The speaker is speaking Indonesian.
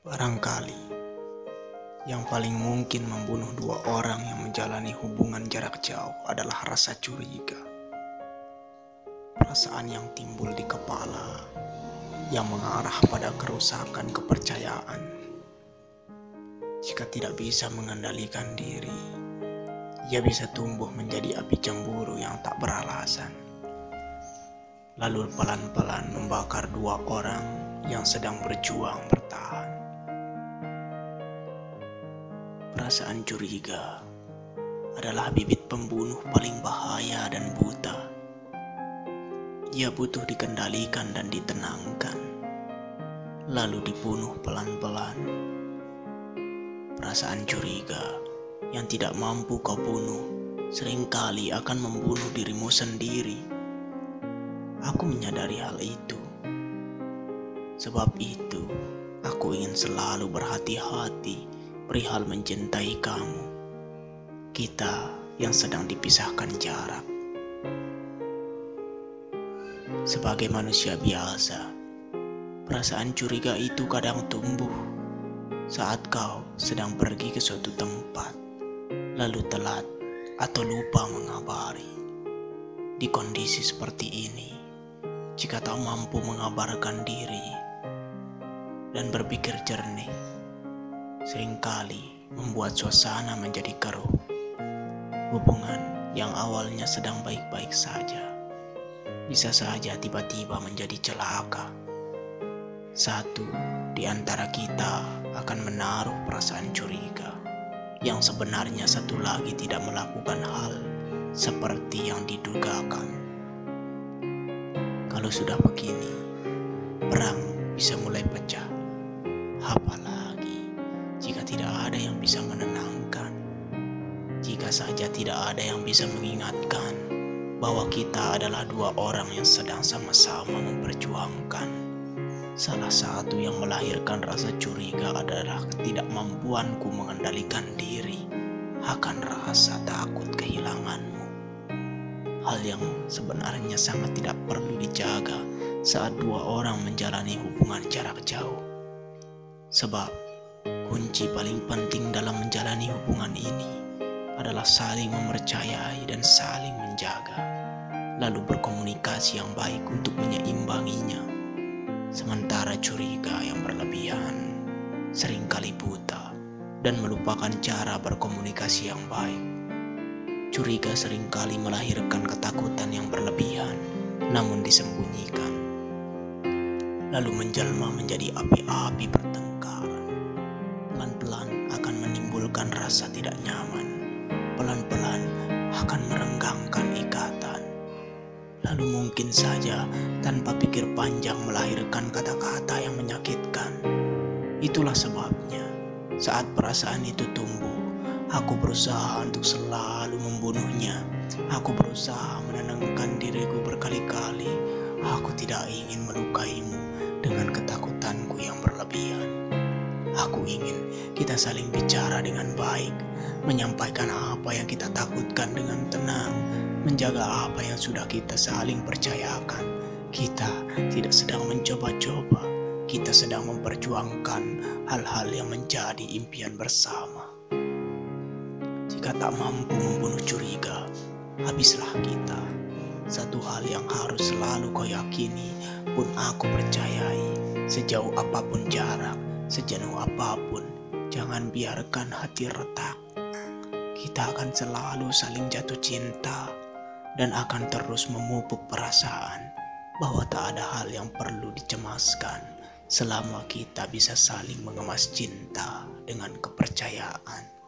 Barangkali yang paling mungkin membunuh dua orang yang menjalani hubungan jarak jauh adalah rasa curiga. Perasaan yang timbul di kepala yang mengarah pada kerusakan kepercayaan. Jika tidak bisa mengendalikan diri, ia bisa tumbuh menjadi api cemburu yang tak beralasan. Lalu pelan-pelan membakar dua orang yang sedang berjuang bertahan. Perasaan curiga adalah bibit pembunuh paling bahaya dan buta. Ia butuh dikendalikan dan ditenangkan, lalu dibunuh pelan-pelan. Perasaan curiga yang tidak mampu kau bunuh sering kali akan membunuh dirimu sendiri. Aku menyadari hal itu. Sebab itu, aku ingin selalu berhati-hati perihal mencintai kamu. Kita yang sedang dipisahkan jarak. Sebagai manusia biasa, perasaan curiga itu kadang tumbuh saat kau sedang pergi ke suatu tempat, lalu telat atau lupa mengabari. Di kondisi seperti ini, jika tak mampu mengabarkan diri dan berpikir jernih, sering kali membuat suasana menjadi keruh. Hubungan yang awalnya sedang baik-baik saja, bisa saja tiba-tiba menjadi celaka. Satu di antara kita akan menaruh perasaan curiga, yang sebenarnya satu lagi tidak melakukan hal seperti yang didugakan. Kalau sudah begini, perang bisa mulai pecah. Jika tidak ada yang bisa menenangkan, jika saja tidak ada yang bisa mengingatkan bahwa kita adalah dua orang yang sedang sama-sama memperjuangkan. Salah satu yang melahirkan rasa curiga adalah ketidakmampuanku mengendalikan diri akan rasa takut kehilanganmu. Hal yang sebenarnya sangat tidak perlu dijaga saat dua orang menjalani hubungan jarak jauh. Sebab Kunci paling penting dalam menjalani hubungan ini adalah saling mempercayai dan saling menjaga, lalu berkomunikasi yang baik untuk menyeimbanginya. Sementara curiga yang berlebihan sering kali buta dan melupakan cara berkomunikasi yang baik. Curiga sering kali melahirkan ketakutan yang berlebihan, namun disembunyikan, lalu menjelma menjadi api-api bertengkar rasa tidak nyaman, pelan-pelan akan merenggangkan ikatan. Lalu mungkin saja tanpa pikir panjang melahirkan kata-kata yang menyakitkan. Itulah sebabnya saat perasaan itu tumbuh, aku berusaha untuk selalu membunuhnya. Aku berusaha menenangkan diriku berkali-kali. Aku tidak ingin melukaimu dengan ketakutanku yang berlebihan. Aku ingin kita saling bicara dengan baik, menyampaikan apa yang kita takutkan dengan tenang, menjaga apa yang sudah kita saling percayakan. Kita tidak sedang mencoba-coba, kita sedang memperjuangkan hal-hal yang menjadi impian bersama. Jika tak mampu membunuh curiga, habislah kita. Satu hal yang harus selalu kau yakini, pun aku percayai, sejauh apa pun jarak, Sejenuh apa pun, jangan biarkan hati retak. Kita akan selalu saling jatuh cinta dan akan terus memupuk perasaan bahwa tak ada hal yang perlu dicemaskan selama kita bisa saling mengemas cinta dengan kepercayaan.